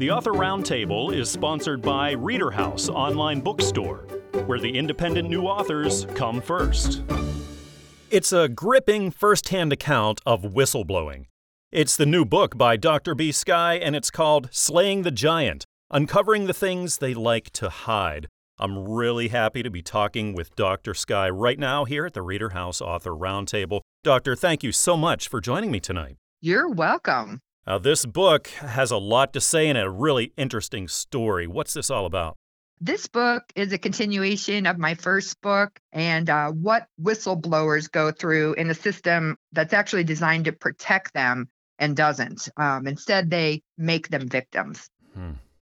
The Author Roundtable is sponsored by Reader House Online Bookstore, where the independent new authors come first. It's a gripping first hand account of whistleblowing. It's the new book by Dr. B. Sky, and it's called Slaying the Giant Uncovering the Things They Like to Hide. I'm really happy to be talking with Dr. Sky right now here at the Reader House Author Roundtable. Doctor, thank you so much for joining me tonight. You're welcome. Now, this book has a lot to say and a really interesting story. What's this all about? This book is a continuation of my first book and uh, what whistleblowers go through in a system that's actually designed to protect them and doesn't. Um, instead, they make them victims. Hmm.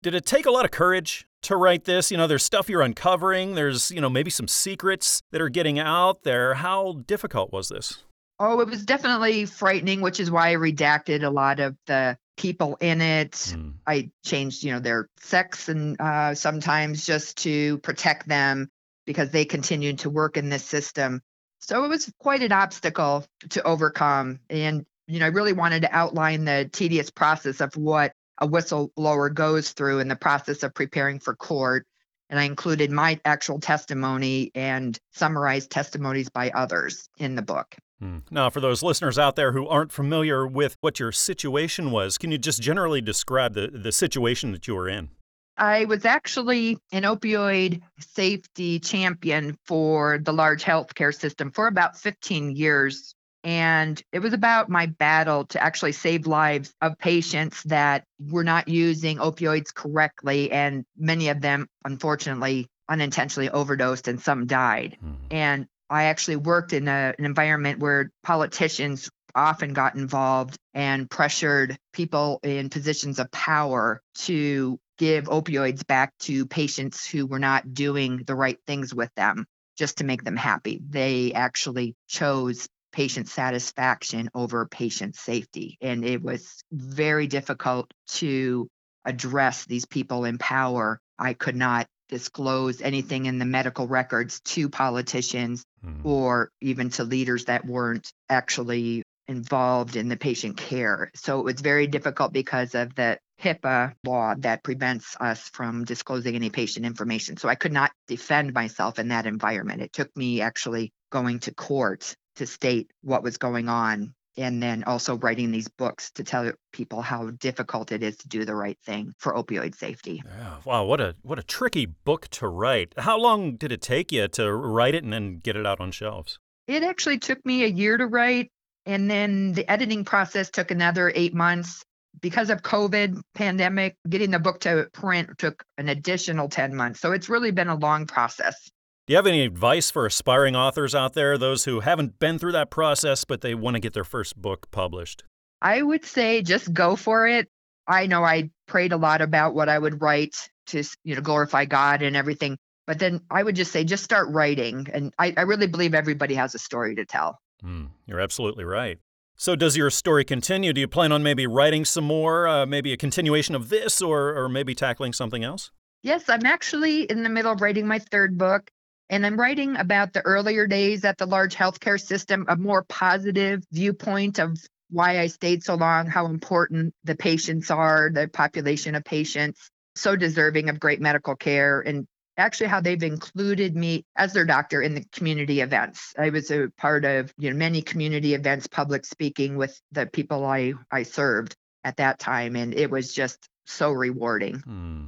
Did it take a lot of courage to write this? You know, there's stuff you're uncovering, there's, you know, maybe some secrets that are getting out there. How difficult was this? Oh, it was definitely frightening, which is why I redacted a lot of the people in it. Mm. I changed, you know, their sex and uh, sometimes just to protect them because they continued to work in this system. So it was quite an obstacle to overcome. And, you know, I really wanted to outline the tedious process of what a whistleblower goes through in the process of preparing for court. And I included my actual testimony and summarized testimonies by others in the book. Hmm. Now, for those listeners out there who aren't familiar with what your situation was, can you just generally describe the, the situation that you were in? I was actually an opioid safety champion for the large healthcare system for about 15 years. And it was about my battle to actually save lives of patients that were not using opioids correctly. And many of them, unfortunately, unintentionally overdosed and some died. Mm-hmm. And I actually worked in a, an environment where politicians often got involved and pressured people in positions of power to give opioids back to patients who were not doing the right things with them just to make them happy. They actually chose patient satisfaction over patient safety. And it was very difficult to address these people in power. I could not disclose anything in the medical records to politicians mm. or even to leaders that weren't actually involved in the patient care. So it was very difficult because of the HIPAA law that prevents us from disclosing any patient information. So I could not defend myself in that environment. It took me actually going to court to state what was going on and then also writing these books to tell people how difficult it is to do the right thing for opioid safety. Yeah. Wow, what a what a tricky book to write. How long did it take you to write it and then get it out on shelves? It actually took me a year to write and then the editing process took another 8 months. Because of COVID pandemic, getting the book to print took an additional 10 months. So it's really been a long process. Do you have any advice for aspiring authors out there, those who haven't been through that process, but they want to get their first book published? I would say just go for it. I know I prayed a lot about what I would write to, you know, glorify God and everything. But then I would just say, just start writing. And I, I really believe everybody has a story to tell. Mm, you're absolutely right. So, does your story continue? Do you plan on maybe writing some more, uh, maybe a continuation of this, or, or maybe tackling something else? Yes, I'm actually in the middle of writing my third book. And I'm writing about the earlier days at the large healthcare system, a more positive viewpoint of why I stayed so long, how important the patients are, the population of patients, so deserving of great medical care, and actually how they've included me as their doctor in the community events. I was a part of you know many community events, public speaking with the people I I served at that time, and it was just so rewarding. Hmm.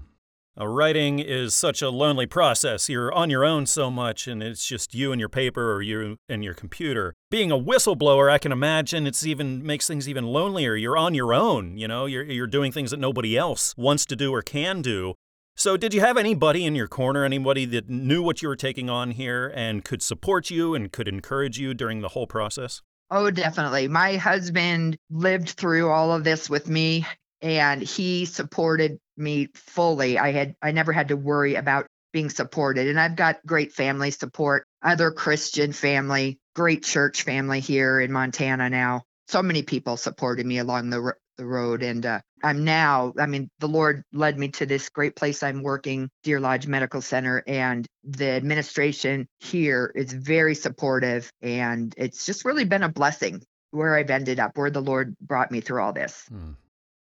Uh, writing is such a lonely process. You're on your own so much, and it's just you and your paper or you and your computer. Being a whistleblower, I can imagine it's even makes things even lonelier. You're on your own, you know. You're you're doing things that nobody else wants to do or can do. So, did you have anybody in your corner, anybody that knew what you were taking on here and could support you and could encourage you during the whole process? Oh, definitely. My husband lived through all of this with me and he supported me fully. I had I never had to worry about being supported. And I've got great family support, other Christian family, great church family here in Montana now. So many people supported me along the the road and uh, I'm now I mean the Lord led me to this great place I'm working Deer Lodge Medical Center and the administration here is very supportive and it's just really been a blessing where I've ended up where the Lord brought me through all this. Hmm.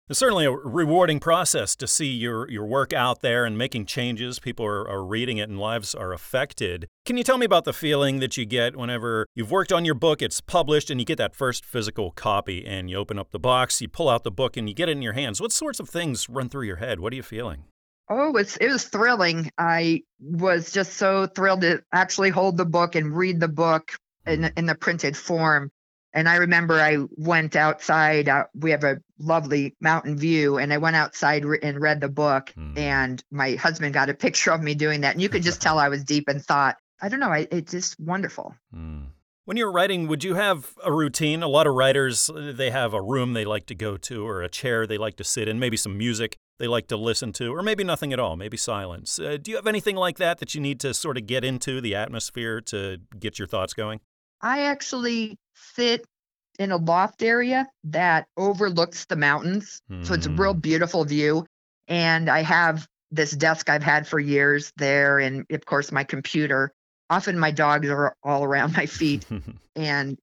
It's certainly a rewarding process to see your, your work out there and making changes. People are, are reading it and lives are affected. Can you tell me about the feeling that you get whenever you've worked on your book, it's published, and you get that first physical copy and you open up the box, you pull out the book, and you get it in your hands? What sorts of things run through your head? What are you feeling? Oh, it was, it was thrilling. I was just so thrilled to actually hold the book and read the book in, mm-hmm. in the printed form. And I remember I went outside. Uh, we have a lovely mountain view, and I went outside re- and read the book. Mm. And my husband got a picture of me doing that, and you could just tell I was deep in thought. I don't know. I, it's just wonderful. Mm. When you're writing, would you have a routine? A lot of writers, uh, they have a room they like to go to, or a chair they like to sit in, maybe some music they like to listen to, or maybe nothing at all, maybe silence. Uh, do you have anything like that that you need to sort of get into the atmosphere to get your thoughts going? I actually sit in a loft area that overlooks the mountains. Mm. So it's a real hmm. beautiful view. And I have this desk I've had for years there, and of course, my computer. Often my dogs are all around my feet. and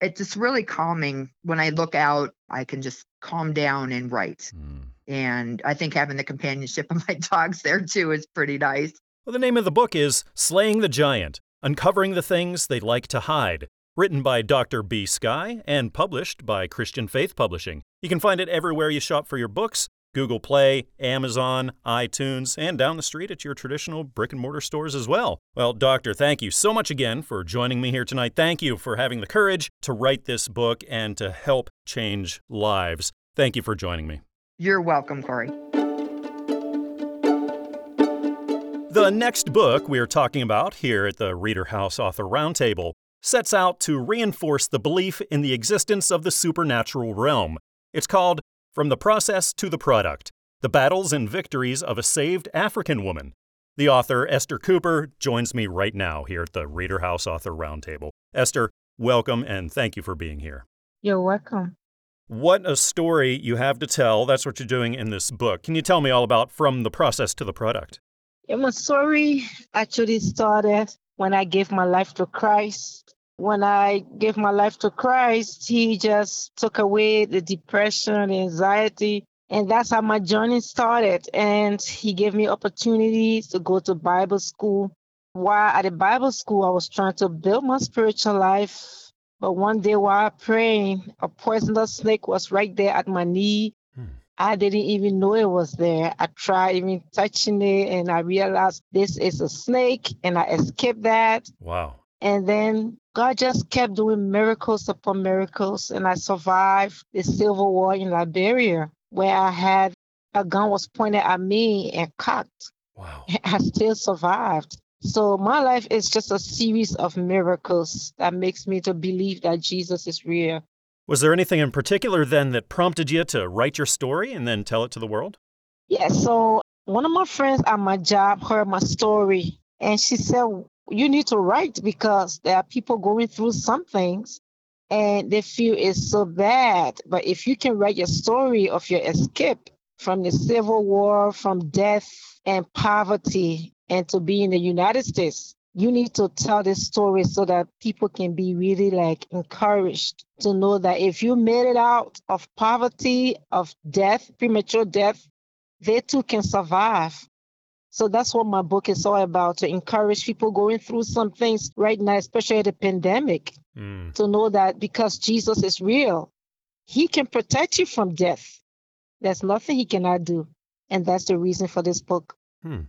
it's just really calming when I look out. I can just calm down and write. Mm. And I think having the companionship of my dogs there too is pretty nice. Well, the name of the book is Slaying the Giant Uncovering the Things They Like to Hide Written by Dr. B. Sky and published by Christian Faith Publishing. You can find it everywhere you shop for your books Google Play, Amazon, iTunes, and down the street at your traditional brick and mortar stores as well. Well, Doctor, thank you so much again for joining me here tonight. Thank you for having the courage to write this book and to help change lives. Thank you for joining me. You're welcome, Corey. The next book we're talking about here at the Reader House Author Roundtable sets out to reinforce the belief in the existence of the supernatural realm. It's called From the Process to the Product The Battles and Victories of a Saved African Woman. The author, Esther Cooper, joins me right now here at the Reader House Author Roundtable. Esther, welcome and thank you for being here. You're welcome. What a story you have to tell. That's what you're doing in this book. Can you tell me all about From the Process to the Product? Yeah, my story actually started when I gave my life to Christ when I gave my life to Christ, He just took away the depression, the anxiety. And that's how my journey started. And He gave me opportunities to go to Bible school. While at the Bible school, I was trying to build my spiritual life. But one day while praying, a poisonous snake was right there at my knee. Hmm. I didn't even know it was there. I tried even touching it and I realized this is a snake and I escaped that. Wow. And then God just kept doing miracles upon miracles, and I survived the civil war in Liberia, where I had a gun was pointed at me and cocked. Wow! I still survived. So my life is just a series of miracles that makes me to believe that Jesus is real. Was there anything in particular then that prompted you to write your story and then tell it to the world? Yeah. So one of my friends at my job heard my story, and she said, you need to write because there are people going through some things and they feel it's so bad. But if you can write your story of your escape from the civil war, from death and poverty, and to be in the United States, you need to tell this story so that people can be really like encouraged to know that if you made it out of poverty, of death, premature death, they too can survive. So that's what my book is all about to encourage people going through some things right now, especially the pandemic, mm. to know that because Jesus is real, he can protect you from death. There's nothing he cannot do. And that's the reason for this book. Hmm.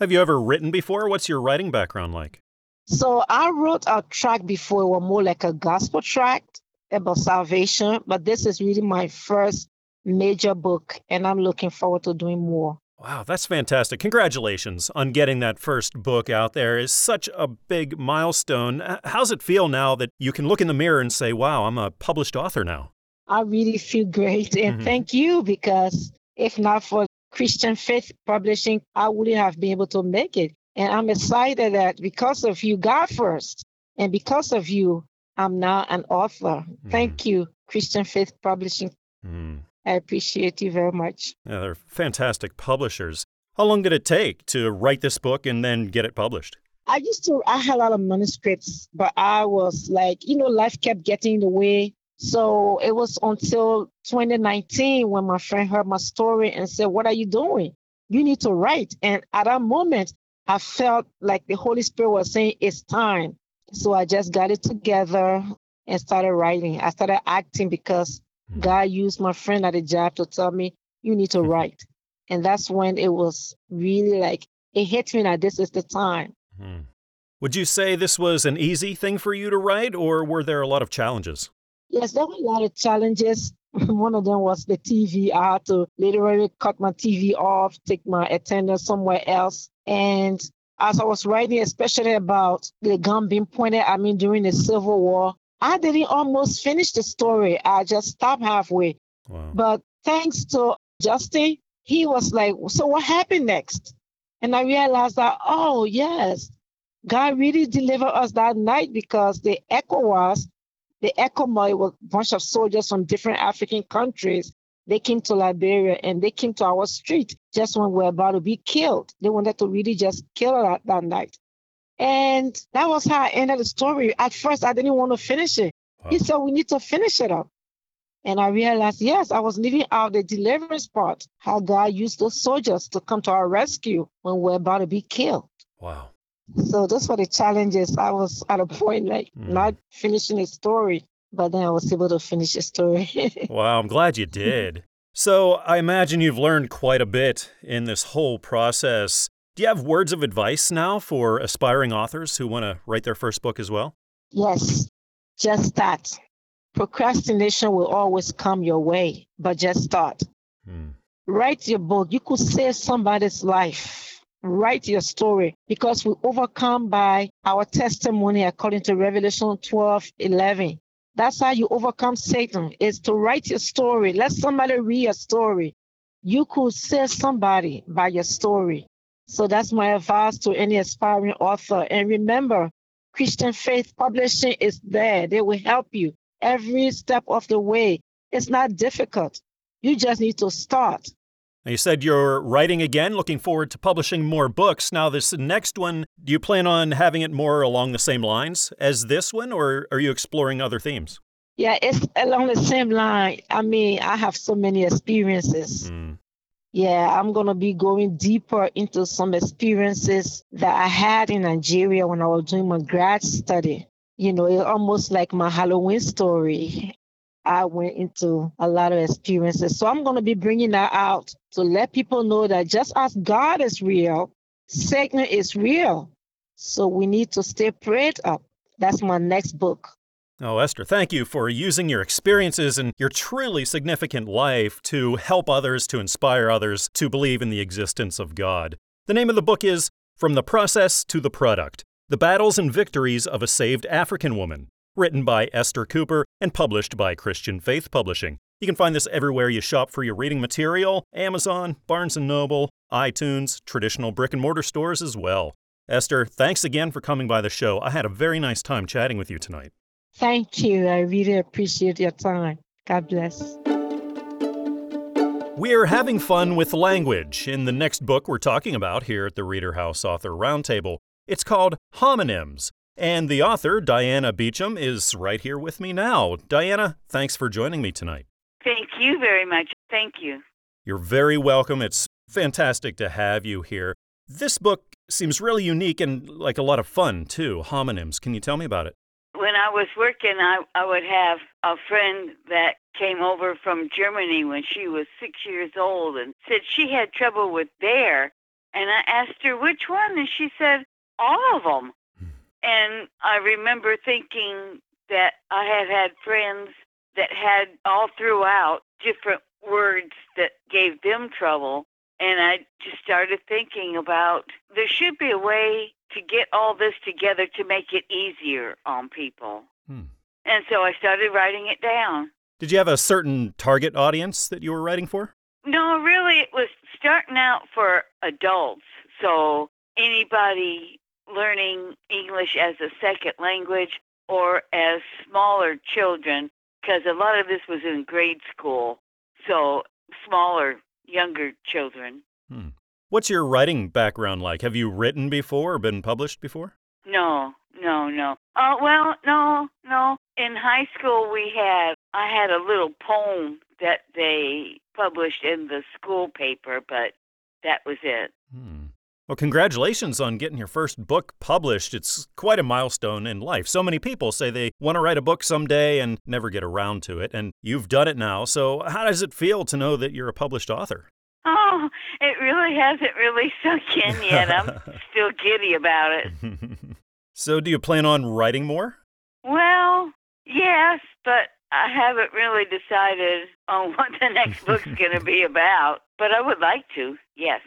Have you ever written before? What's your writing background like? So I wrote a track before, it was more like a gospel track about salvation, but this is really my first major book, and I'm looking forward to doing more. Wow, that's fantastic. Congratulations on getting that first book out there. It's such a big milestone. How's it feel now that you can look in the mirror and say, wow, I'm a published author now? I really feel great. And Mhm. thank you because if not for Christian Faith Publishing, I wouldn't have been able to make it. And I'm excited that because of you, God first, and because of you, I'm now an author. Thank you, Christian Faith Publishing. Mm. I appreciate you very much. Yeah, they're fantastic publishers. How long did it take to write this book and then get it published? I used to, I had a lot of manuscripts, but I was like, you know, life kept getting in the way. So it was until 2019 when my friend heard my story and said, What are you doing? You need to write. And at that moment, I felt like the Holy Spirit was saying, It's time. So I just got it together and started writing. I started acting because. God used my friend at a job to tell me, You need to write. And that's when it was really like, it hit me that this is the time. Hmm. Would you say this was an easy thing for you to write, or were there a lot of challenges? Yes, there were a lot of challenges. One of them was the TV. I had to literally cut my TV off, take my attendance somewhere else. And as I was writing, especially about the gun being pointed at me during the Civil War, I didn't almost finish the story. I just stopped halfway. Wow. But thanks to Justin, he was like, So what happened next? And I realized that, oh, yes, God really delivered us that night because the ECOWAS, the ECOMOG was a bunch of soldiers from different African countries. They came to Liberia and they came to our street just when we were about to be killed. They wanted to really just kill us that, that night. And that was how I ended the story. At first, I didn't want to finish it. He said, We need to finish it up. And I realized, yes, I was leaving out the deliverance part, how God used those soldiers to come to our rescue when we are about to be killed. Wow. So those were the challenges. I was at a point like Mm. not finishing the story, but then I was able to finish the story. Wow, I'm glad you did. So, I imagine you've learned quite a bit in this whole process. Do you have words of advice now for aspiring authors who want to write their first book as well? yes, just that. Procrastination will always come your way, but just start. Hmm. Write your book. You could save somebody's life. Write your story because we overcome by our testimony according to Revelation 12 11. That's how you overcome Satan, is to write your story. Let somebody read your story. You could save somebody by your story. So that's my advice to any aspiring author. And remember, Christian Faith Publishing is there. They will help you every step of the way. It's not difficult. You just need to start. Now, you said you're writing again, looking forward to publishing more books. Now, this next one, do you plan on having it more along the same lines as this one, or are you exploring other themes? Yeah, it's along the same line. I mean, I have so many experiences. Hmm. Yeah, I'm going to be going deeper into some experiences that I had in Nigeria when I was doing my grad study. You know, it's almost like my Halloween story. I went into a lot of experiences. So I'm going to be bringing that out to let people know that just as God is real, Satan is real. So we need to stay prayed up. That's my next book. Oh, Esther, thank you for using your experiences and your truly significant life to help others, to inspire others to believe in the existence of God. The name of the book is From the Process to the Product The Battles and Victories of a Saved African Woman, written by Esther Cooper and published by Christian Faith Publishing. You can find this everywhere you shop for your reading material Amazon, Barnes & Noble, iTunes, traditional brick and mortar stores as well. Esther, thanks again for coming by the show. I had a very nice time chatting with you tonight. Thank you. I really appreciate your time. God bless. We're having fun with language in the next book we're talking about here at the Reader House Author Roundtable. It's called Homonyms, and the author, Diana Beecham, is right here with me now. Diana, thanks for joining me tonight. Thank you very much. Thank you. You're very welcome. It's fantastic to have you here. This book seems really unique and like a lot of fun, too. Homonyms. Can you tell me about it? I was working, I, I would have a friend that came over from Germany when she was six years old and said she had trouble with bear. And I asked her which one, and she said, all of them. Hmm. And I remember thinking that I had had friends that had all throughout different words that gave them trouble. And I just started thinking about there should be a way to get all this together to make it easier on people. Hmm. And so I started writing it down. Did you have a certain target audience that you were writing for? No, really, it was starting out for adults. So anybody learning English as a second language or as smaller children, because a lot of this was in grade school. So smaller, younger children. Hmm. What's your writing background like? Have you written before or been published before? No, no, no. Oh, well, no, no. In high school, we had, I had a little poem that they published in the school paper, but that was it. Hmm. Well, congratulations on getting your first book published. It's quite a milestone in life. So many people say they want to write a book someday and never get around to it, and you've done it now. So, how does it feel to know that you're a published author? Oh, it really hasn't really sunk in yet. I'm still giddy about it. so, do you plan on writing more? Well, yes, but I haven't really decided on what the next book's going to be about. But I would like to, yes.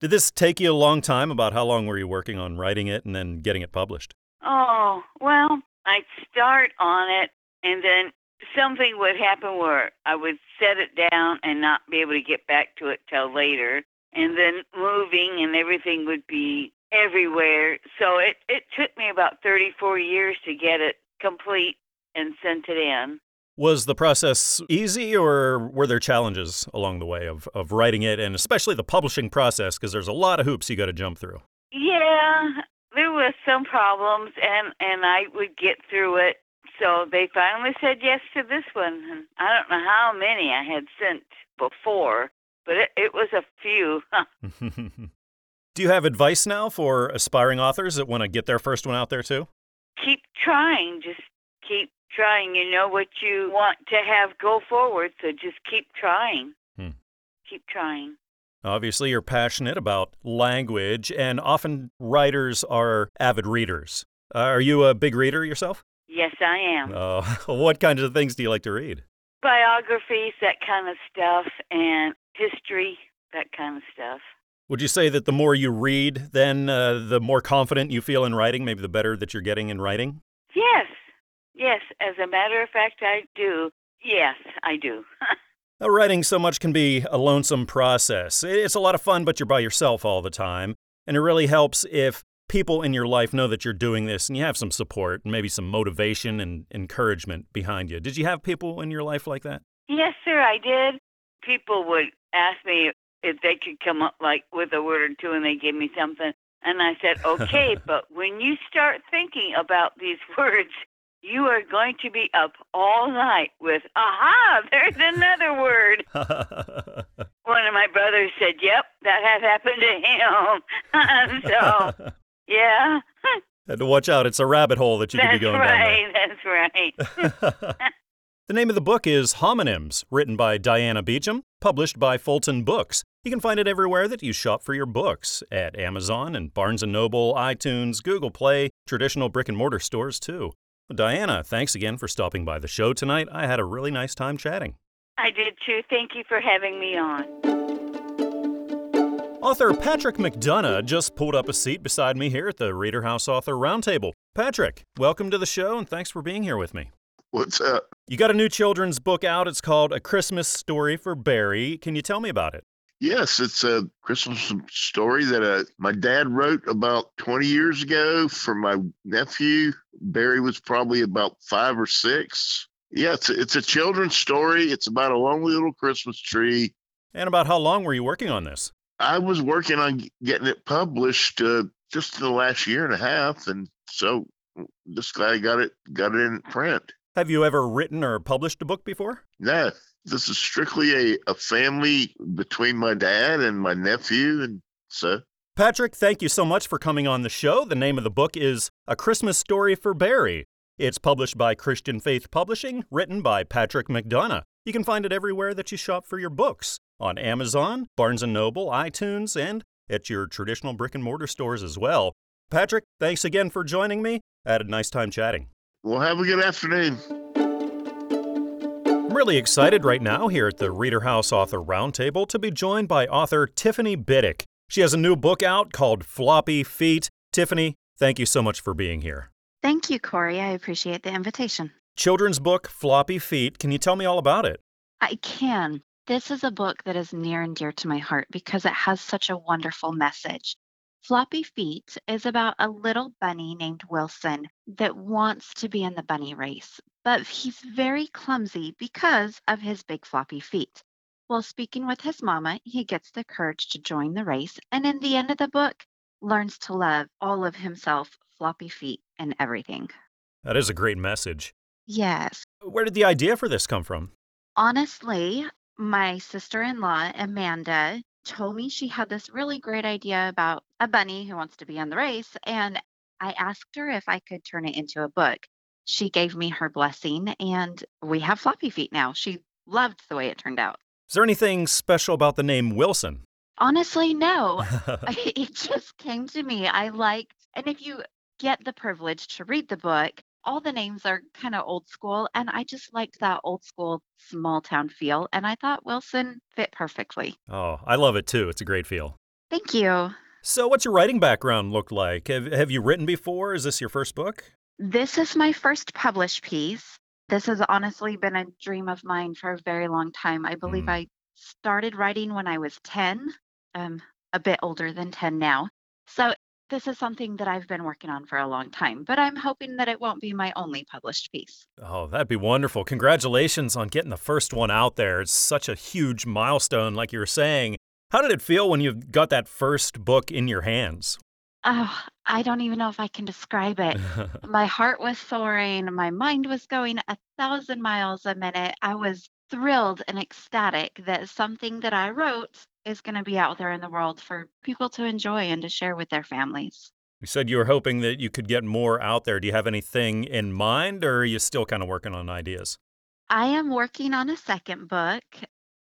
Did this take you a long time? About how long were you working on writing it and then getting it published? Oh, well, I'd start on it and then something would happen where I would set it down and not be able to get back to it till later. And then moving and everything would be everywhere. So it, it took me about 34 years to get it complete and sent it in. Was the process easy or were there challenges along the way of, of writing it and especially the publishing process because there's a lot of hoops you got to jump through? Yeah, there was some problems and and I would get through it so they finally said yes to this one. I don't know how many I had sent before, but it, it was a few. Do you have advice now for aspiring authors that want to get their first one out there too? Keep trying. Just keep trying. You know what you want to have go forward, so just keep trying. Hmm. Keep trying. Obviously, you're passionate about language, and often writers are avid readers. Uh, are you a big reader yourself? Yes, I am. Uh, what kinds of things do you like to read? Biographies, that kind of stuff, and history, that kind of stuff. Would you say that the more you read, then uh, the more confident you feel in writing, maybe the better that you're getting in writing? Yes. Yes, as a matter of fact, I do. Yes, I do. writing so much can be a lonesome process. It's a lot of fun, but you're by yourself all the time. And it really helps if people in your life know that you're doing this and you have some support and maybe some motivation and encouragement behind you. Did you have people in your life like that? Yes, sir, I did. People would ask me if they could come up like with a word or two and they give me something. And I said, okay, but when you start thinking about these words, you are going to be up all night with, aha, there's another word. One of my brothers said, yep, that has happened to him. so yeah. Had to watch out. It's a rabbit hole that you could be going right, down. That's right. That's right. the name of the book is Homonyms, written by Diana Beecham, published by Fulton Books. You can find it everywhere that you shop for your books at Amazon and Barnes & Noble, iTunes, Google Play, traditional brick and mortar stores too. Diana, thanks again for stopping by the show tonight. I had a really nice time chatting. I did too. Thank you for having me on. Author Patrick McDonough just pulled up a seat beside me here at the Reader House Author Roundtable. Patrick, welcome to the show and thanks for being here with me. What's up? You got a new children's book out. It's called A Christmas Story for Barry. Can you tell me about it? Yes, it's a Christmas story that uh, my dad wrote about 20 years ago for my nephew. Barry was probably about five or six. Yeah, it's a, it's a children's story. It's about a lonely little Christmas tree. And about how long were you working on this? I was working on getting it published uh, just in the last year and a half, and so this guy got it got it in print. Have you ever written or published a book before? No, this is strictly a, a family between my dad and my nephew, and so. Patrick, thank you so much for coming on the show. The name of the book is A Christmas Story for Barry. It's published by Christian Faith Publishing, written by Patrick McDonough. You can find it everywhere that you shop for your books on Amazon, Barnes & Noble, iTunes, and at your traditional brick and mortar stores as well. Patrick, thanks again for joining me. I had a nice time chatting. Well, have a good afternoon. I'm really excited right now here at the Reader House Author Roundtable to be joined by author Tiffany Biddick. She has a new book out called Floppy Feet. Tiffany, thank you so much for being here. Thank you, Corey. I appreciate the invitation. children's book, Floppy Feet. Can you tell me all about it? I can. This is a book that is near and dear to my heart because it has such a wonderful message. Floppy Feet is about a little bunny named Wilson that wants to be in the bunny race, but he's very clumsy because of his big floppy feet. While speaking with his mama, he gets the courage to join the race, and in the end of the book, learns to love all of himself, floppy feet, and everything. That is a great message. Yes. Where did the idea for this come from? Honestly, my sister in law, Amanda, told me she had this really great idea about a bunny who wants to be in the race. And I asked her if I could turn it into a book. She gave me her blessing, and we have floppy feet now. She loved the way it turned out. Is there anything special about the name Wilson? Honestly, no. it just came to me. I liked, and if you get the privilege to read the book, all the names are kind of old school, and I just liked that old school small town feel. And I thought Wilson fit perfectly. oh, I love it too. It's a great feel. Thank you. So, what's your writing background look like? Have, have you written before? Is this your first book? This is my first published piece. This has honestly been a dream of mine for a very long time. I believe Mm. I started writing when I was 10, um, a bit older than 10 now. So this is something that I've been working on for a long time, but I'm hoping that it won't be my only published piece. Oh, that'd be wonderful. Congratulations on getting the first one out there. It's such a huge milestone, like you were saying. How did it feel when you got that first book in your hands? Oh, I don't even know if I can describe it. my heart was soaring, my mind was going a thousand miles a minute. I was thrilled and ecstatic that something that I wrote is going to be out there in the world for people to enjoy and to share with their families. you said you were hoping that you could get more out there. Do you have anything in mind, or are you still kind of working on ideas? I am working on a second book.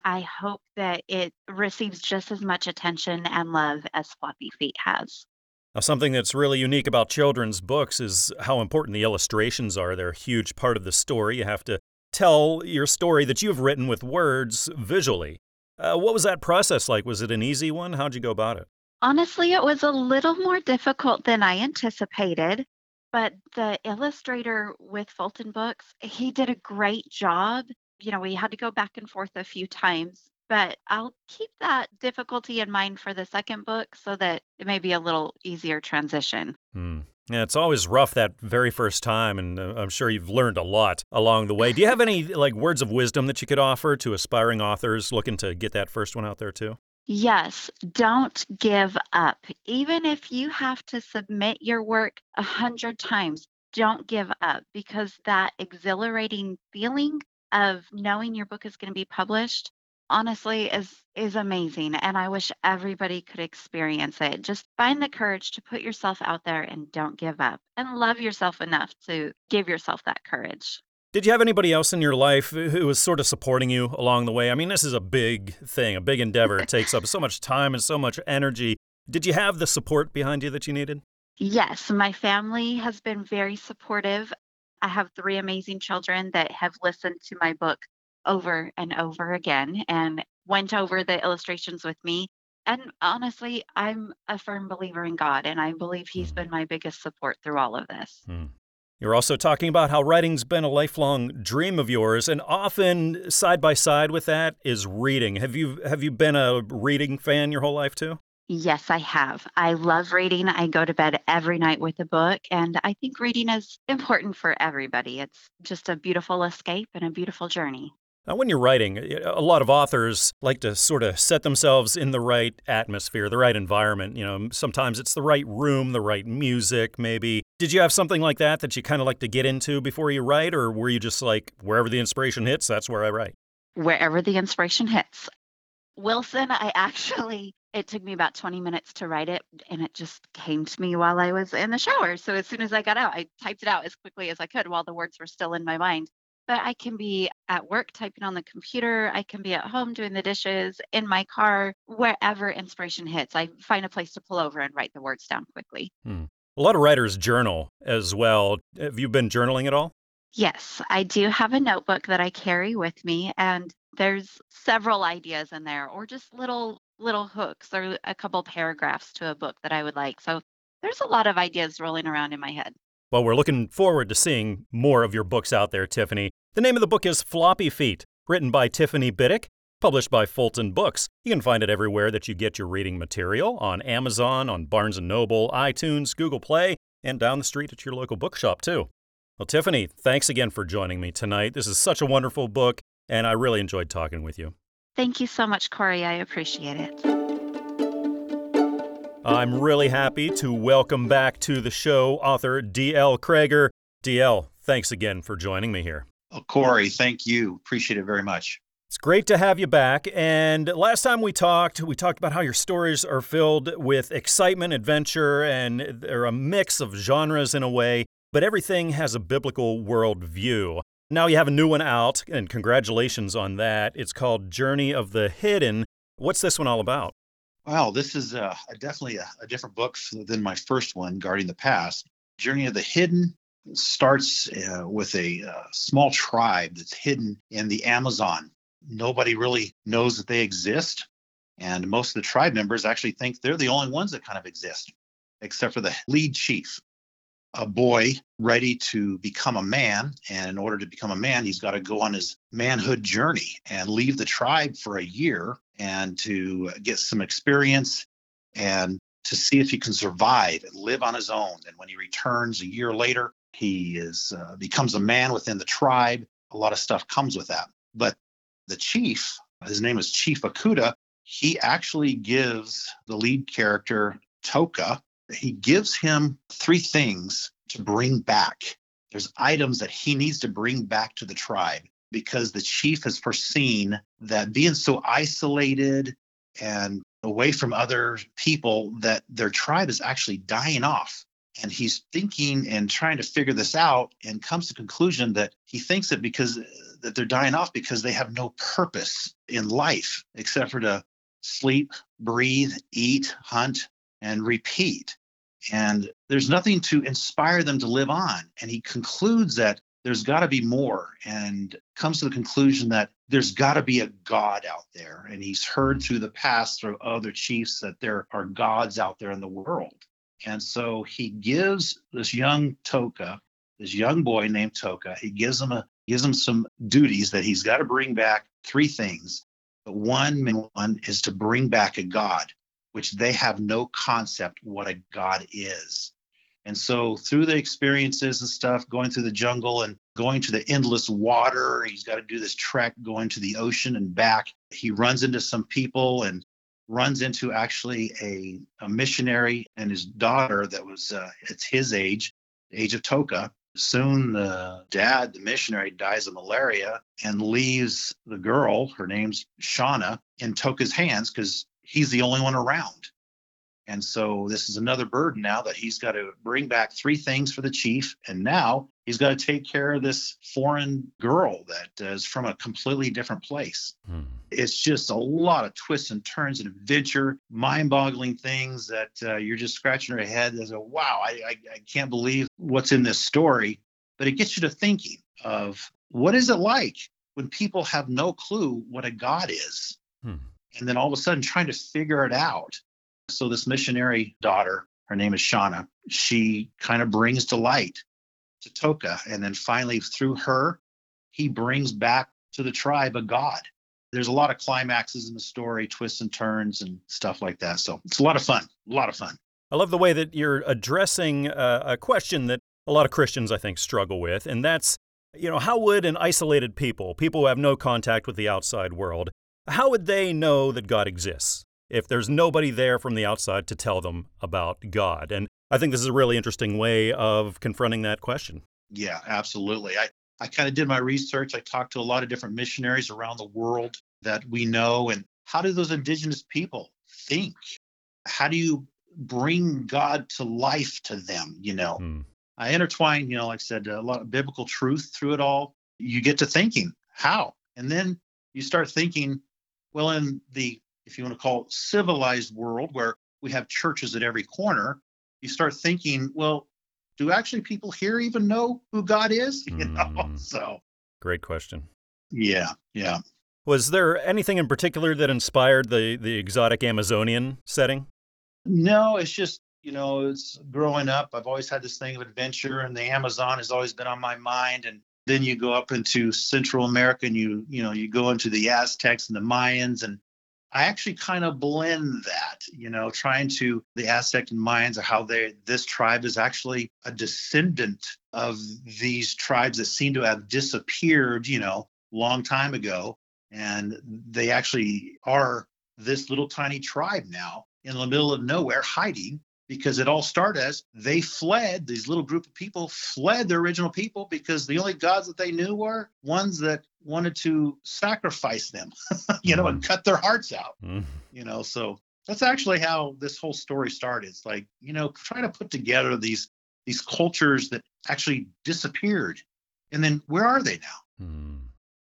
I hope that it receives just as much attention and love as Floppy Feet has. Now, something that's really unique about children's books is how important the illustrations are. They're a huge part of the story. You have to tell your story that you've written with words visually. Uh, what was that process like? Was it an easy one? How'd you go about it? Honestly, it was a little more difficult than I anticipated, but the illustrator with Fulton Books, he did a great job. You know, we had to go back and forth a few times, but I'll keep that difficulty in mind for the second book so that it may be a little easier transition. Hmm. Yeah, it's always rough that very first time, and uh, I'm sure you've learned a lot along the way. Do you have any like words of wisdom that you could offer to aspiring authors looking to get that first one out there too? Yes, don't give up. Even if you have to submit your work a hundred times, don't give up because that exhilarating feeling of knowing your book is going to be published honestly is is amazing and I wish everybody could experience it. Just find the courage to put yourself out there and don't give up and love yourself enough to give yourself that courage. Did you have anybody else in your life who was sort of supporting you along the way? I mean, this is a big thing, a big endeavor. It takes up so much time and so much energy. Did you have the support behind you that you needed? Yes, my family has been very supportive. I have three amazing children that have listened to my book over and over again and went over the illustrations with me. And honestly, I'm a firm believer in God, and I believe He's mm-hmm. been my biggest support through all of this. Hmm. You're also talking about how writing's been a lifelong dream of yours, and often side by side with that is reading. Have you have you been a reading fan your whole life too? Yes, I have. I love reading. I go to bed every night with a book, and I think reading is important for everybody. It's just a beautiful escape and a beautiful journey. Now, when you're writing, a lot of authors like to sort of set themselves in the right atmosphere, the right environment. You know, sometimes it's the right room, the right music, maybe. Did you have something like that that you kind of like to get into before you write, or were you just like, wherever the inspiration hits, that's where I write? wherever the inspiration hits. Wilson, I actually, it took me about 20 minutes to write it, and it just came to me while I was in the shower. So as soon as I got out, I typed it out as quickly as I could while the words were still in my mind. But I can be at work typing on the computer, I can be at home doing the dishes, in my car, wherever inspiration hits. I find a place to pull over and write the words down quickly. Hmm. A lot of writers journal as well. Have you been journaling at all? Yes, I do have a notebook that I carry with me and there's several ideas in there or just little little hooks or a couple paragraphs to a book that I would like. So there's a lot of ideas rolling around in my head. Well, we're looking forward to seeing more of your books out there, Tiffany. The name of the book is Floppy Feet, written by Tiffany Biddick, published by Fulton Books. You can find it everywhere that you get your reading material on Amazon, on Barnes & Noble, iTunes, Google Play, and down the street at your local bookshop, too. Well, Tiffany, thanks again for joining me tonight. This is such a wonderful book, and I really enjoyed talking with you. Thank you so much, Corey. I appreciate it. I'm really happy to welcome back to the show author D.L. Crager. D.L., thanks again for joining me here. Oh, Corey, thank you. Appreciate it very much. It's great to have you back. And last time we talked, we talked about how your stories are filled with excitement, adventure, and they're a mix of genres in a way, but everything has a biblical worldview. Now you have a new one out, and congratulations on that. It's called Journey of the Hidden. What's this one all about? Wow, this is uh, definitely a, a, different book than my first one, Guarding the Past. Journey of the Hidden starts uh, with a uh, small tribe that's hidden in the Amazon. Nobody really knows that they exist. And most of the tribe members actually think they're the only ones that kind of exist, except for the lead chief, a boy ready to become a man. And in order to become a man, he's got to go on his manhood journey and leave the tribe for a year and to get some experience and to see if he can survive and live on his own. And when he returns a year later, he is uh, becomes a man within the tribe. A lot of stuff comes with that. But the chief, his name is Chief Akuda, he actually gives the lead character Toka, he gives him three things to bring back. There's items that he needs to bring back to the tribe because the chief has foreseen that being so isolated and away from other people that their tribe is actually dying off and he's thinking and trying to figure this out and comes to conclusion that he thinks that because that they're dying off because they have no purpose in life except for to sleep breathe eat hunt and repeat and there's nothing to inspire them to live on. And he concludes that there's got to be more and comes to the conclusion that there's got to be a god out there. And he's heard through the past through other chiefs that there are gods out there in the world. And so he gives this young toka this young boy named toka he gives him a gives him some duties that he's got to bring back three things. But one one is to bring back a god which they have no concept what a god is and so through the experiences and stuff, going through the jungle and going to the endless water, he's got to do this trek going to the ocean and back. He runs into some people and runs into actually a, a missionary and his daughter that was uh, it's his age, age of Toka. Soon the dad, the missionary, dies of malaria and leaves the girl, her name's Shauna, in Toka's hands because he's the only one around. And so this is another burden now that he's got to bring back three things for the chief. And now he's got to take care of this foreign girl that is from a completely different place. Hmm. It's just a lot of twists and turns and adventure, mind boggling things that uh, you're just scratching your head as a wow, I, I, I can't believe what's in this story. But it gets you to thinking of what is it like when people have no clue what a God is? Hmm. And then all of a sudden trying to figure it out so this missionary daughter, her name is Shauna, she kind of brings delight to Toka. And then finally, through her, he brings back to the tribe a god. There's a lot of climaxes in the story, twists and turns and stuff like that. So it's a lot of fun, a lot of fun. I love the way that you're addressing uh, a question that a lot of Christians, I think, struggle with, and that's, you know, how would an isolated people, people who have no contact with the outside world, how would they know that God exists? if there's nobody there from the outside to tell them about God. And I think this is a really interesting way of confronting that question. Yeah, absolutely. I, I kind of did my research. I talked to a lot of different missionaries around the world that we know. And how do those indigenous people think? How do you bring God to life to them? You know, hmm. I intertwine, you know, like I said, a lot of biblical truth through it all. You get to thinking, how? And then you start thinking, well, in the if you want to call it civilized world where we have churches at every corner, you start thinking, well, do actually people here even know who God is? You know, mm. so great question. Yeah, yeah. Was there anything in particular that inspired the the exotic Amazonian setting? No, it's just you know, it's growing up, I've always had this thing of adventure, and the Amazon has always been on my mind. And then you go up into Central America, and you you know you go into the Aztecs and the Mayans, and I actually kind of blend that, you know, trying to the Aztec and Mayans are how they this tribe is actually a descendant of these tribes that seem to have disappeared, you know, long time ago, and they actually are this little tiny tribe now in the middle of nowhere hiding because it all started as they fled these little group of people fled their original people because the only gods that they knew were ones that wanted to sacrifice them you know and mm. cut their hearts out mm. you know so that's actually how this whole story started it's like you know trying to put together these these cultures that actually disappeared and then where are they now mm.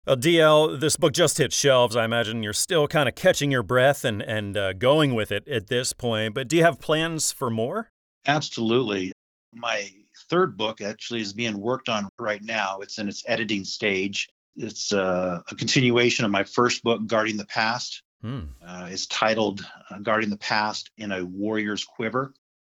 Well, DL, this book just hit shelves. I imagine you're still kind of catching your breath and, and uh, going with it at this point. But do you have plans for more? Absolutely. My third book actually is being worked on right now. It's in its editing stage. It's uh, a continuation of my first book, Guarding the Past. Hmm. Uh, it's titled uh, Guarding the Past in a Warrior's Quiver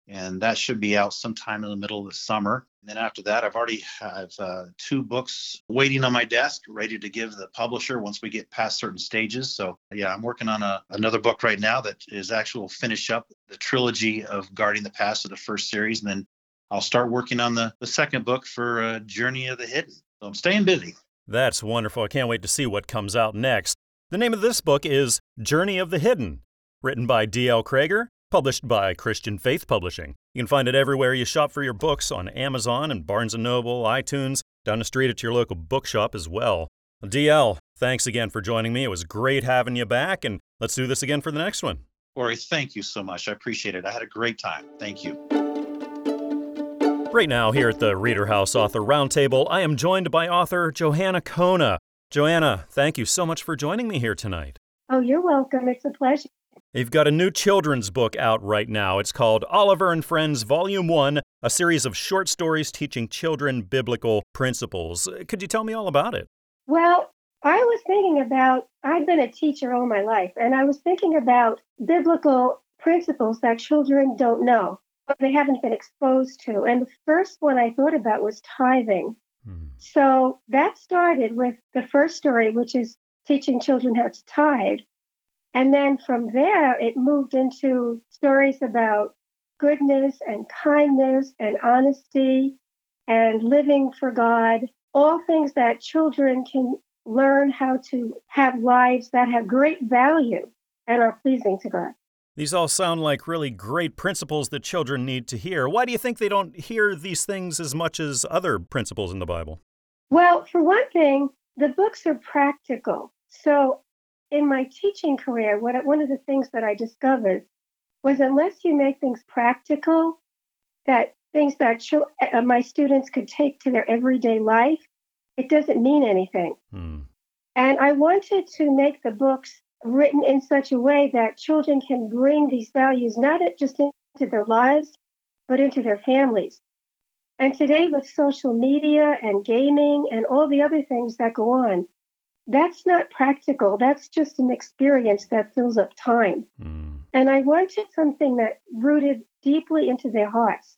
and that should be out sometime in the middle of the summer. And then after that, I've already have uh, two books waiting on my desk, ready to give the publisher once we get past certain stages. So yeah, I'm working on a, another book right now that is actual finish up the trilogy of Guarding the Past of the first series, and then I'll start working on the, the second book for uh, Journey of the Hidden. So I'm staying busy. That's wonderful. I can't wait to see what comes out next. The name of this book is Journey of the Hidden, written by D.L. Crager Published by Christian Faith Publishing. You can find it everywhere you shop for your books on Amazon and Barnes & Noble, iTunes, down the street at your local bookshop as well. DL, thanks again for joining me. It was great having you back, and let's do this again for the next one. Ori, thank you so much. I appreciate it. I had a great time. Thank you. Right now, here at the Reader House Author Roundtable, I am joined by author Joanna Kona. Joanna, thank you so much for joining me here tonight. Oh, you're welcome. It's a pleasure. You've got a new children's book out right now. It's called Oliver and Friends Volume 1, a series of short stories teaching children biblical principles. Could you tell me all about it? Well, I was thinking about, I've been a teacher all my life, and I was thinking about biblical principles that children don't know, but they haven't been exposed to. And the first one I thought about was tithing. Hmm. So that started with the first story, which is teaching children how to tithe. And then from there, it moved into stories about goodness and kindness and honesty and living for God, all things that children can learn how to have lives that have great value and are pleasing to God. These all sound like really great principles that children need to hear. Why do you think they don't hear these things as much as other principles in the Bible? Well, for one thing, the books are practical. So in my teaching career, what, one of the things that I discovered was unless you make things practical, that things that uh, my students could take to their everyday life, it doesn't mean anything. Hmm. And I wanted to make the books written in such a way that children can bring these values not just into their lives, but into their families. And today, with social media and gaming and all the other things that go on, that's not practical. That's just an experience that fills up time. Mm. And I wanted something that rooted deeply into their hearts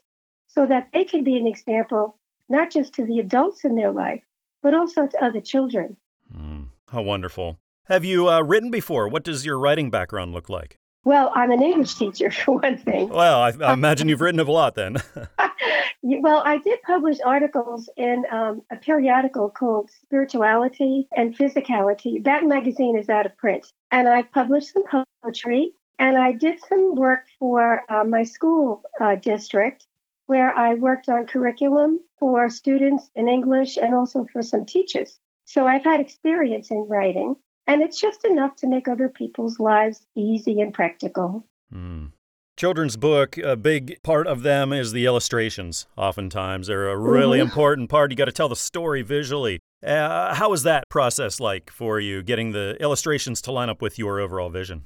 so that they could be an example, not just to the adults in their life, but also to other children. Mm. How wonderful. Have you uh, written before? What does your writing background look like? Well, I'm an English teacher, for one thing. Well, I, I imagine you've written a lot then. well, I did publish articles in um, a periodical called Spirituality and Physicality. That magazine is out of print. And I published some poetry, and I did some work for uh, my school uh, district where I worked on curriculum for students in English and also for some teachers. So I've had experience in writing. And it's just enough to make other people's lives easy and practical. Mm. Children's book, a big part of them is the illustrations. Oftentimes, they're a really mm-hmm. important part. You got to tell the story visually. Uh, how was that process like for you, getting the illustrations to line up with your overall vision?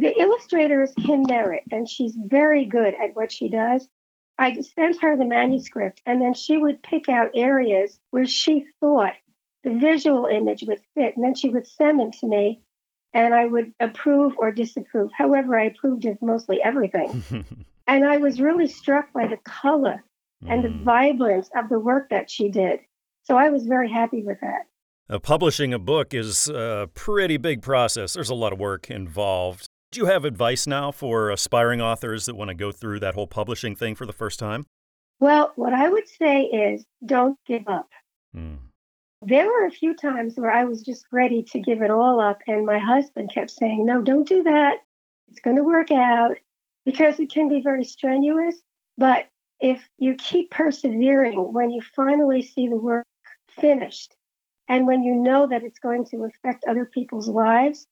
The illustrator is Kim Merritt, and she's very good at what she does. I sent her the manuscript, and then she would pick out areas where she thought the visual image would fit. And then she would send them to me and I would approve or disapprove. However, I approved of mostly everything. And I was really struck by the color and the Mm. vibrance of the work that she did. So I was very happy with that. Uh, publishing a book is a pretty big process. There's a lot of work involved. Do you have advice now for aspiring authors that want to go through that whole publishing thing for the first time? Well, what I would say is don't give up. Hmm. There were a few times where I was just ready to give it all up, and my husband kept saying, No, don't do that. It's going to work out because it can be very strenuous. But if you keep persevering, when you finally see the work finished, and when you know that it's going to affect other people's lives,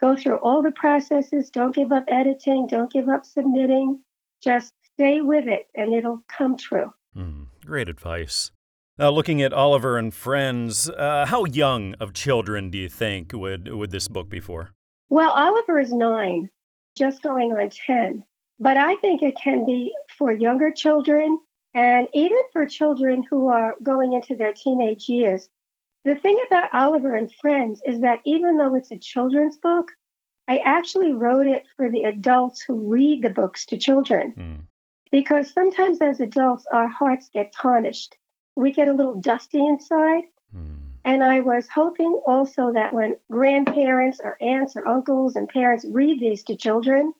go through all the processes. Don't give up editing. Don't give up submitting. Just stay with it, and it'll come true. Hmm. Great advice. Now, looking at Oliver and Friends, uh, how young of children do you think would would this book be for? Well, Oliver is nine, just going on 10. But I think it can be for younger children and even for children who are going into their teenage years. The thing about Oliver and Friends is that even though it's a children's book, I actually wrote it for the adults who read the books to children. Hmm. Because sometimes as adults, our hearts get tarnished. We get a little dusty inside. Hmm. And I was hoping also that when grandparents or aunts or uncles and parents read these to children,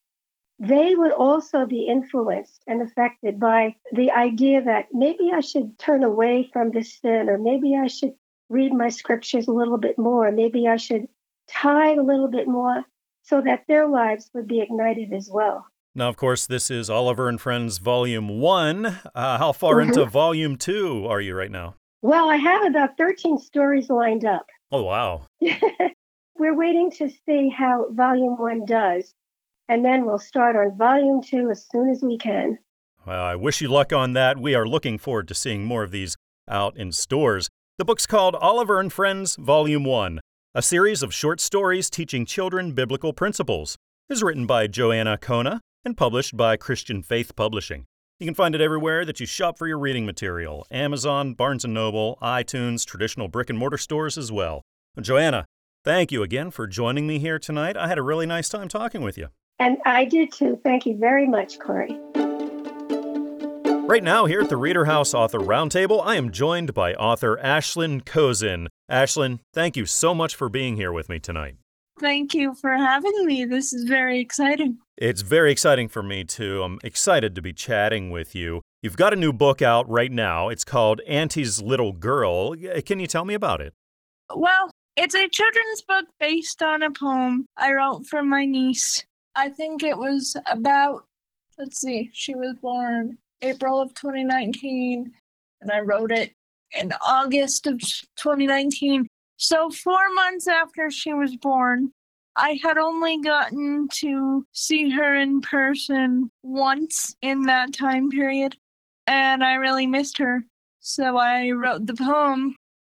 they would also be influenced and affected by the idea that maybe I should turn away from this sin, or maybe I should read my scriptures a little bit more, maybe I should tithe a little bit more so that their lives would be ignited as well. Now, of course, this is Oliver and Friends Volume 1. Uh, how far Mhm. into Volume 2 are you right now? Well, I have about 13 stories lined up. Oh, wow. We're waiting to see how volume one does, and then we'll start on volume two as soon as we can. Well, I wish you luck on that. We are looking forward to seeing more of these out in stores. The book's called Oliver and Friends Volume 1, a series of short stories teaching children biblical principles. Is written by Joanna Kona and published by Christian Faith Publishing. You can find it everywhere that you shop for your reading material Amazon, Barnes & Noble, iTunes, traditional brick and mortar stores as well. Joanna, thank you again for joining me here tonight. I had a really nice time talking with you. And I did too. Thank you very much, Corey. Right now, here at the Reader House Author Roundtable, I am joined by author Ashlyn Kozin. Ashlyn, thank you so much for being here with me tonight. Thank you for having me. This is very exciting. It's very exciting for me, too. I'm excited to be chatting with you. You've got a new book out right now. It's called Auntie's Little Girl. Uh, Can you tell me about it? Well, it's a children's book based on a poem I wrote for my niece. I think it was about, let's see, she was born April of 2019, and I wrote it in August of 2019. So, four months after she was born, I had only gotten to see her in person once in that time period, and I really missed her. So, I wrote the poem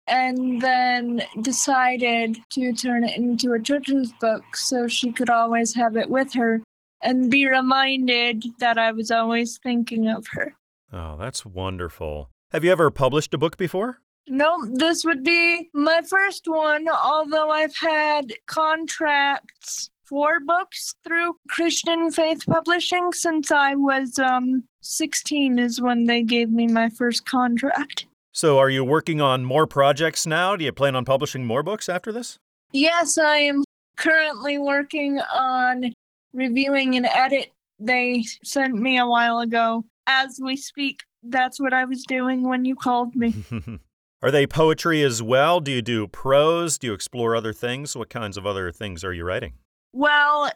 and then decided to turn it into a children's book so she could always have it with her and be reminded that I was always thinking of her. Oh, that's wonderful. Have you ever published a book before? No, this would be my first one, although I've had contracts for books through Christian Faith Publishing since I was um 16 is when they gave me my first contract. So, are you working on more projects now? Do you plan on publishing more books after this? Yes, I am currently working on reviewing an edit they sent me a while ago. As we speak, that's what I was doing when you called me. are they poetry as well? Do you do prose? Do you explore other things? What kinds of other things are you writing? Well,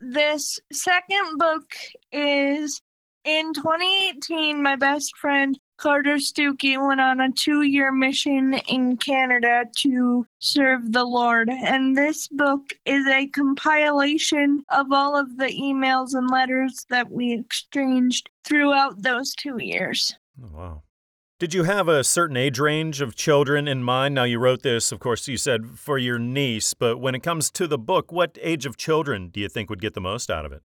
this second book is in 2018. My best friend Carter Stuckey went on a two year mission in Canada to serve the Lord. And this book is a compilation of all of the emails and letters that we exchanged throughout those two years. Oh, wow. Did you have a certain age range of children in mind? Now, you wrote this, of course, you said for your niece, but when it comes to the book, what age of children do you think would get the most out of it?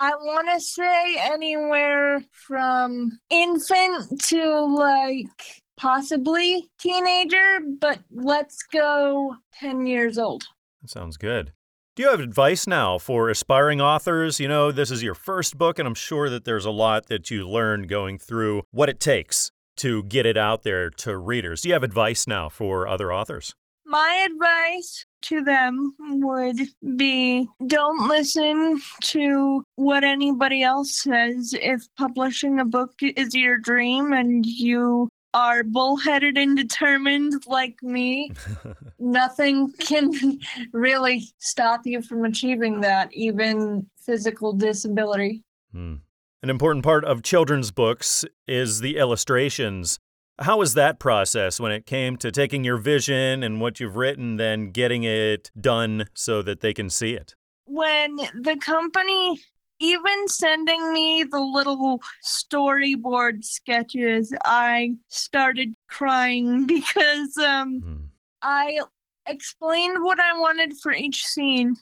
I want to say anywhere from infant to like possibly teenager, but let's go 10 years old. That sounds good. Do you have advice now for aspiring authors? You know, this is your first book, and I'm sure that there's a lot that you learned going through what it takes to get it out there to readers. Do you have advice now for other authors? My advice to them would be don't listen to what anybody else says. If publishing a book is your dream and you are bullheaded and determined like me, nothing can really stop you from achieving that, even physical disability. Hmm. An important part of children's books is the illustrations. How was that process when it came to taking your vision and what you've written, then getting it done so that they can see it? When the company even sending me the little storyboard sketches, I started crying because um, Hmm. I explained what I wanted for each scene.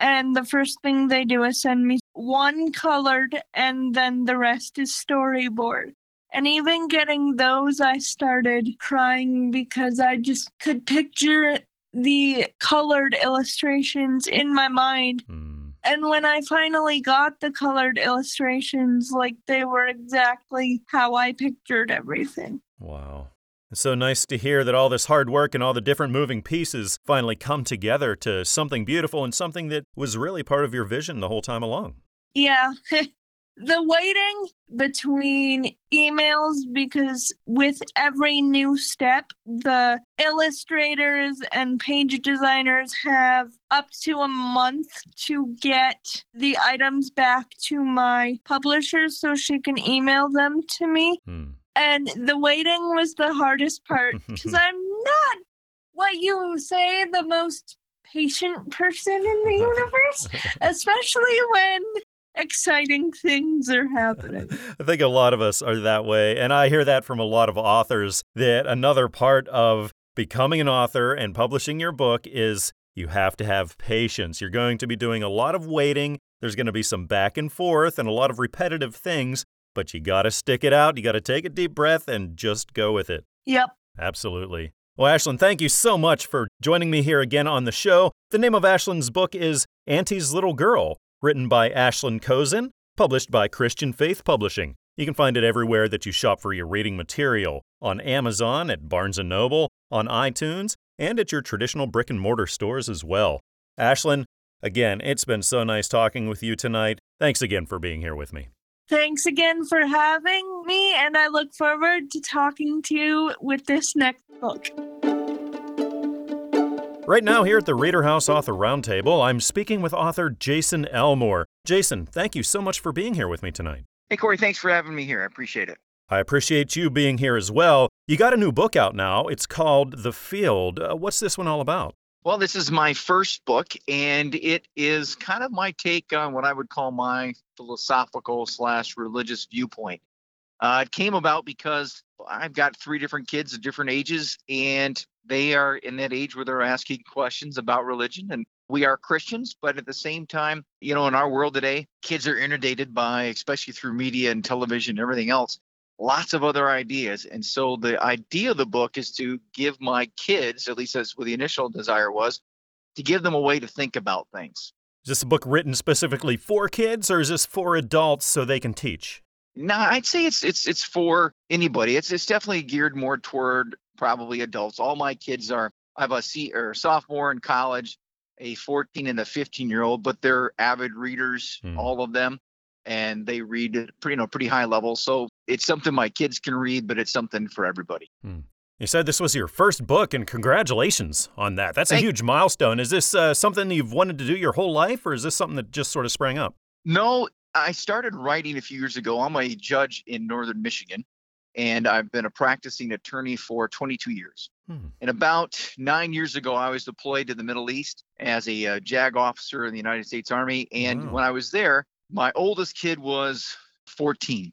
And the first thing they do is send me one colored, and then the rest is storyboard. And even getting those, I started crying because I just could picture the colored illustrations in my mind. Hmm. And when I finally got the colored illustrations, like they were exactly how I pictured everything. Wow. It's so nice to hear that all this hard work and all the different moving pieces finally come together to something beautiful and something that was really part of your vision the whole time along. Yeah. the waiting between emails because with every new step, the illustrators and page designers have up to a month to get the items back to my publisher so she can email them to me. Hmm. And the waiting was the hardest part because I'm not what you say the most patient person in the universe, especially when exciting things are happening. I think a lot of us are that way. And I hear that from a lot of authors that another part of becoming an author and publishing your book is you have to have patience. You're going to be doing a lot of waiting. There's going to be some back and forth and a lot of repetitive things, but you got to stick it out. You got to take a deep breath and just go with it. Yep. Absolutely. Well, Ashlyn, thank you so much for joining me here again on the show. The name of Ashlyn's book is Auntie's Little Girl, written by Ashlyn Cozen, published by Christian Faith Publishing. You can find it everywhere that you shop for your reading material on Amazon, at Barnes & Noble, on iTunes, and at your traditional brick and mortar stores as well. Ashlyn, again, it's been so nice talking with you tonight. Thanks again for being here with me. Thanks again for having me, and I look forward to talking to you with this next book. Right now, here at the Reader House Author Roundtable, I'm speaking with author Jason Elmore. Jason, thank you so much for being here with me tonight. Hey, Corey, thanks for having me here. I appreciate it. I appreciate you being here as well. You got a new book out now. It's called The Field. Uh, what's this one all about? Well, this is my first book, and it is kind of my take on what I would call my philosophical slash religious viewpoint. Uh, it came about because I've got three different kids of different ages, and they are in that age where they're asking questions about religion. And we are Christians, but at the same time, you know, in our world today, kids are inundated by, especially through media and television and everything else, lots of other ideas. And so the idea of the book is to give my kids, at least that's what the initial desire was, to give them a way to think about things. Is this a book written specifically for kids or is this for adults so they can teach? No, I'd say it's it's it's for anybody. It's it's definitely geared more toward probably adults. All my kids are I have a C or sophomore in college, a 14 and a 15 year old, but they're avid readers, Hmm. all of them, and they read at pretty you know pretty high level. So it's something my kids can read, but it's something for everybody. You said this was your first book, and congratulations on that. That's a huge milestone. Is this uh, something you've wanted to do your whole life, or is this something that just sort of sprang up? No, I started writing a few years ago. I'm a judge in northern Michigan, and I've been a practicing attorney for 22 years. Hmm. And about nine years ago, I was deployed to the Middle East as a uh, JAG officer in the United States Army. And Wow. when I was there, my oldest kid was 14.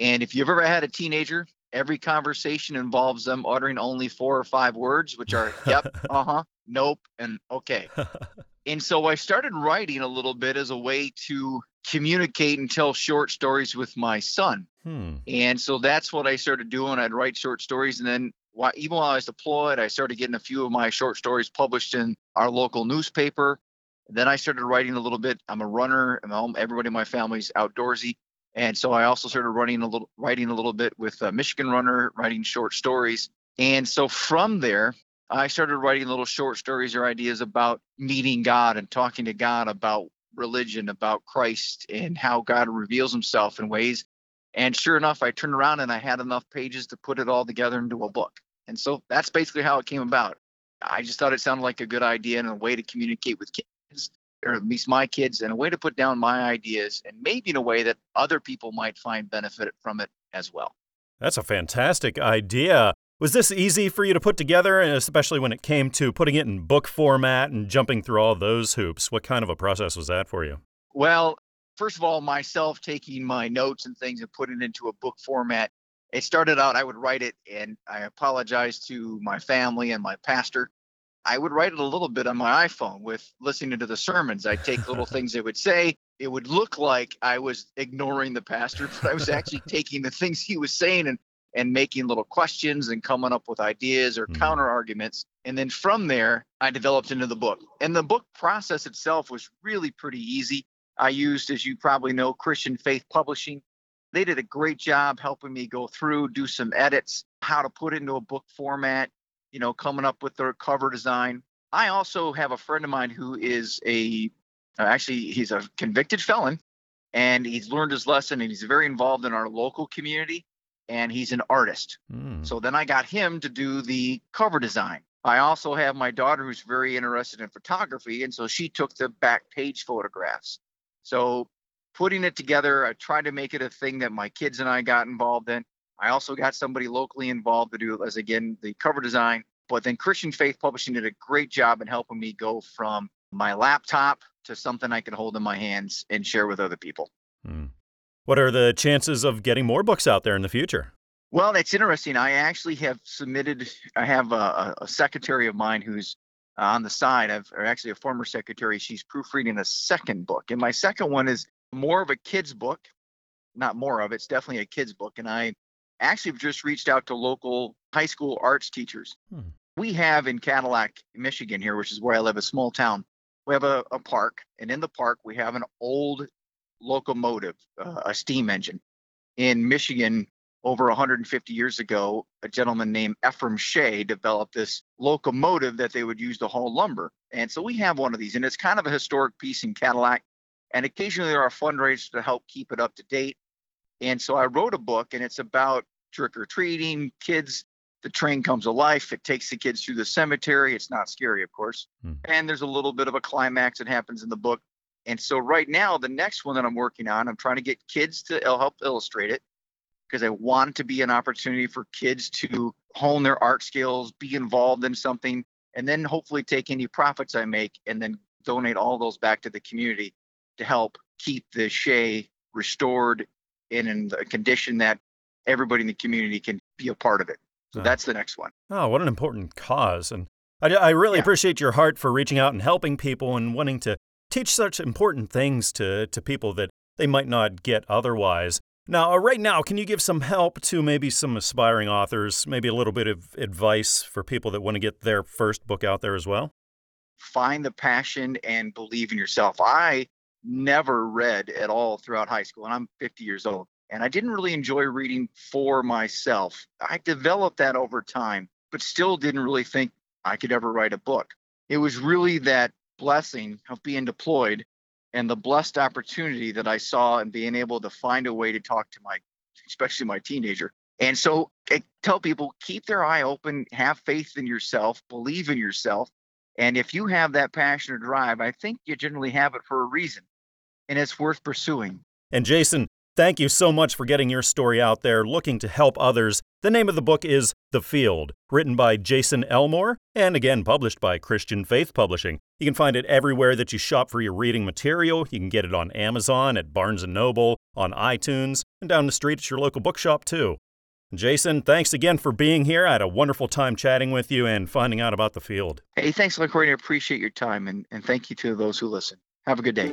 And if you've ever had a teenager, every conversation involves them uttering only four or five words, which are yep, uh huh, nope, and okay. And so I started writing a little bit as a way to communicate and tell short stories with my son. hmm. And so that's what I started doing. I'd write short stories. And then while, even while I was deployed, I started getting a few of my short stories published in our local newspaper. Then I started writing a little bit. I'm a runner. I'm home. Everybody in my family's outdoorsy. And so I also started running a little, writing a little bit with uh, Michigan Runner, writing short stories. And so from there, I started writing little short stories or ideas about meeting God and talking to God about religion, about Christ, and how God reveals himself in ways. And sure enough, I turned around and I had enough pages to put it all together into a book. And so that's basically how it came about. I just thought it sounded like a good idea and a way to communicate with kids, or at least my kids, and a way to put down my ideas, and maybe in a way that other people might find benefit from it as well. That's a fantastic idea. Was this easy for you to put together, and especially when it came to putting it in book format and jumping through all those hoops? What kind of a process was that for you? Well, first of all, myself taking my notes and things and putting it into a book format. It started out, I would write it, and I apologize to my family and my pastor. I would write it a little bit on my iPhone with listening to the sermons. I'd take little things they would say. It would look like I was ignoring the pastor, but I was actually taking the things he was saying and and making little questions and coming up with ideas or mm. counter arguments. And then from there, I developed into the book. And the book process itself was really pretty easy. I used, as you probably know, Christian Faith Publishing. They did a great job helping me go through, do some edits, how to put it into a book format, you know, coming up with their cover design. I also have a friend of mine who is a, uh, actually, he's a convicted felon and he's learned his lesson and he's very involved in our local community and he's an artist. Mm. So then I got him to do the cover design. I also have my daughter who's very interested in photography, and so she took the back page photographs. So putting it together, I tried to make it a thing that my kids and I got involved in. I also got somebody locally involved to do as again the cover design. But then Christian Faith Publishing did a great job in helping me go from my laptop to something I could hold in my hands and share with other people. Mm. What are the chances of getting more books out there in the future? Well, that's interesting. I actually have submitted, I have a, a secretary of mine who's on the side, of, or actually a former secretary. She's proofreading a second book. And my second one is more of a kid's book, not more of, it's definitely a kid's book. And I actually just reached out to local high school arts teachers. Hmm. We have in Cadillac, Michigan, here, which is where I live, a small town. We have a, a park, and in the park, we have an old locomotive, uh, a steam engine. In Michigan, over 150 years ago, a gentleman named Ephraim Shay developed this locomotive that they would use to haul lumber. And so we have one of these, and it's kind of a historic piece in Cadillac. And occasionally there are fundraisers to help keep it up to date. And so I wrote a book, and it's about trick or treating, kids. The train comes to life. It takes the kids through the cemetery. It's not scary, of course. Hmm. And there's a little bit of a climax that happens in the book. And so right now, the next one that I'm working on, I'm trying to get kids to help illustrate it because I want it to be an opportunity for kids to hone their art skills, be involved in something, and then hopefully take any profits I make and then donate all those back to the community to help keep the Shay restored and in a condition that everybody in the community can be a part of it. So that's the next one. Oh, what an important cause. And I, I really yeah. appreciate your heart for reaching out and helping people and wanting to teach such important things to, to people that they might not get otherwise. Now, uh, right now, can you give some help to maybe some aspiring authors, maybe a little bit of advice for people that want to get their first book out there as well? Find the passion and believe in yourself. I never read at all throughout high school, and I'm 50 years old, and I didn't really enjoy reading for myself. I developed that over time, but still didn't really think I could ever write a book. It was really that blessing of being deployed and the blessed opportunity that I saw and being able to find a way to talk to my, especially my teenager. And so I tell people keep their eye open, have faith in yourself, believe in yourself. And if you have that passion or drive, I think you generally have it for a reason and it's worth pursuing. And Jason, Thank you so much for getting your story out there, looking to help others. The name of the book is The Field, written by Jason Elmore, and again published by Christian Faith Publishing. You can find it everywhere that you shop for your reading material. You can get it on Amazon, at Barnes & Noble, on iTunes, and down the street at your local bookshop too. Jason, thanks again for being here. I had a wonderful time chatting with you and finding out about the field. Hey, thanks. I appreciate your time, and, and thank you to those who listen. Have a good day.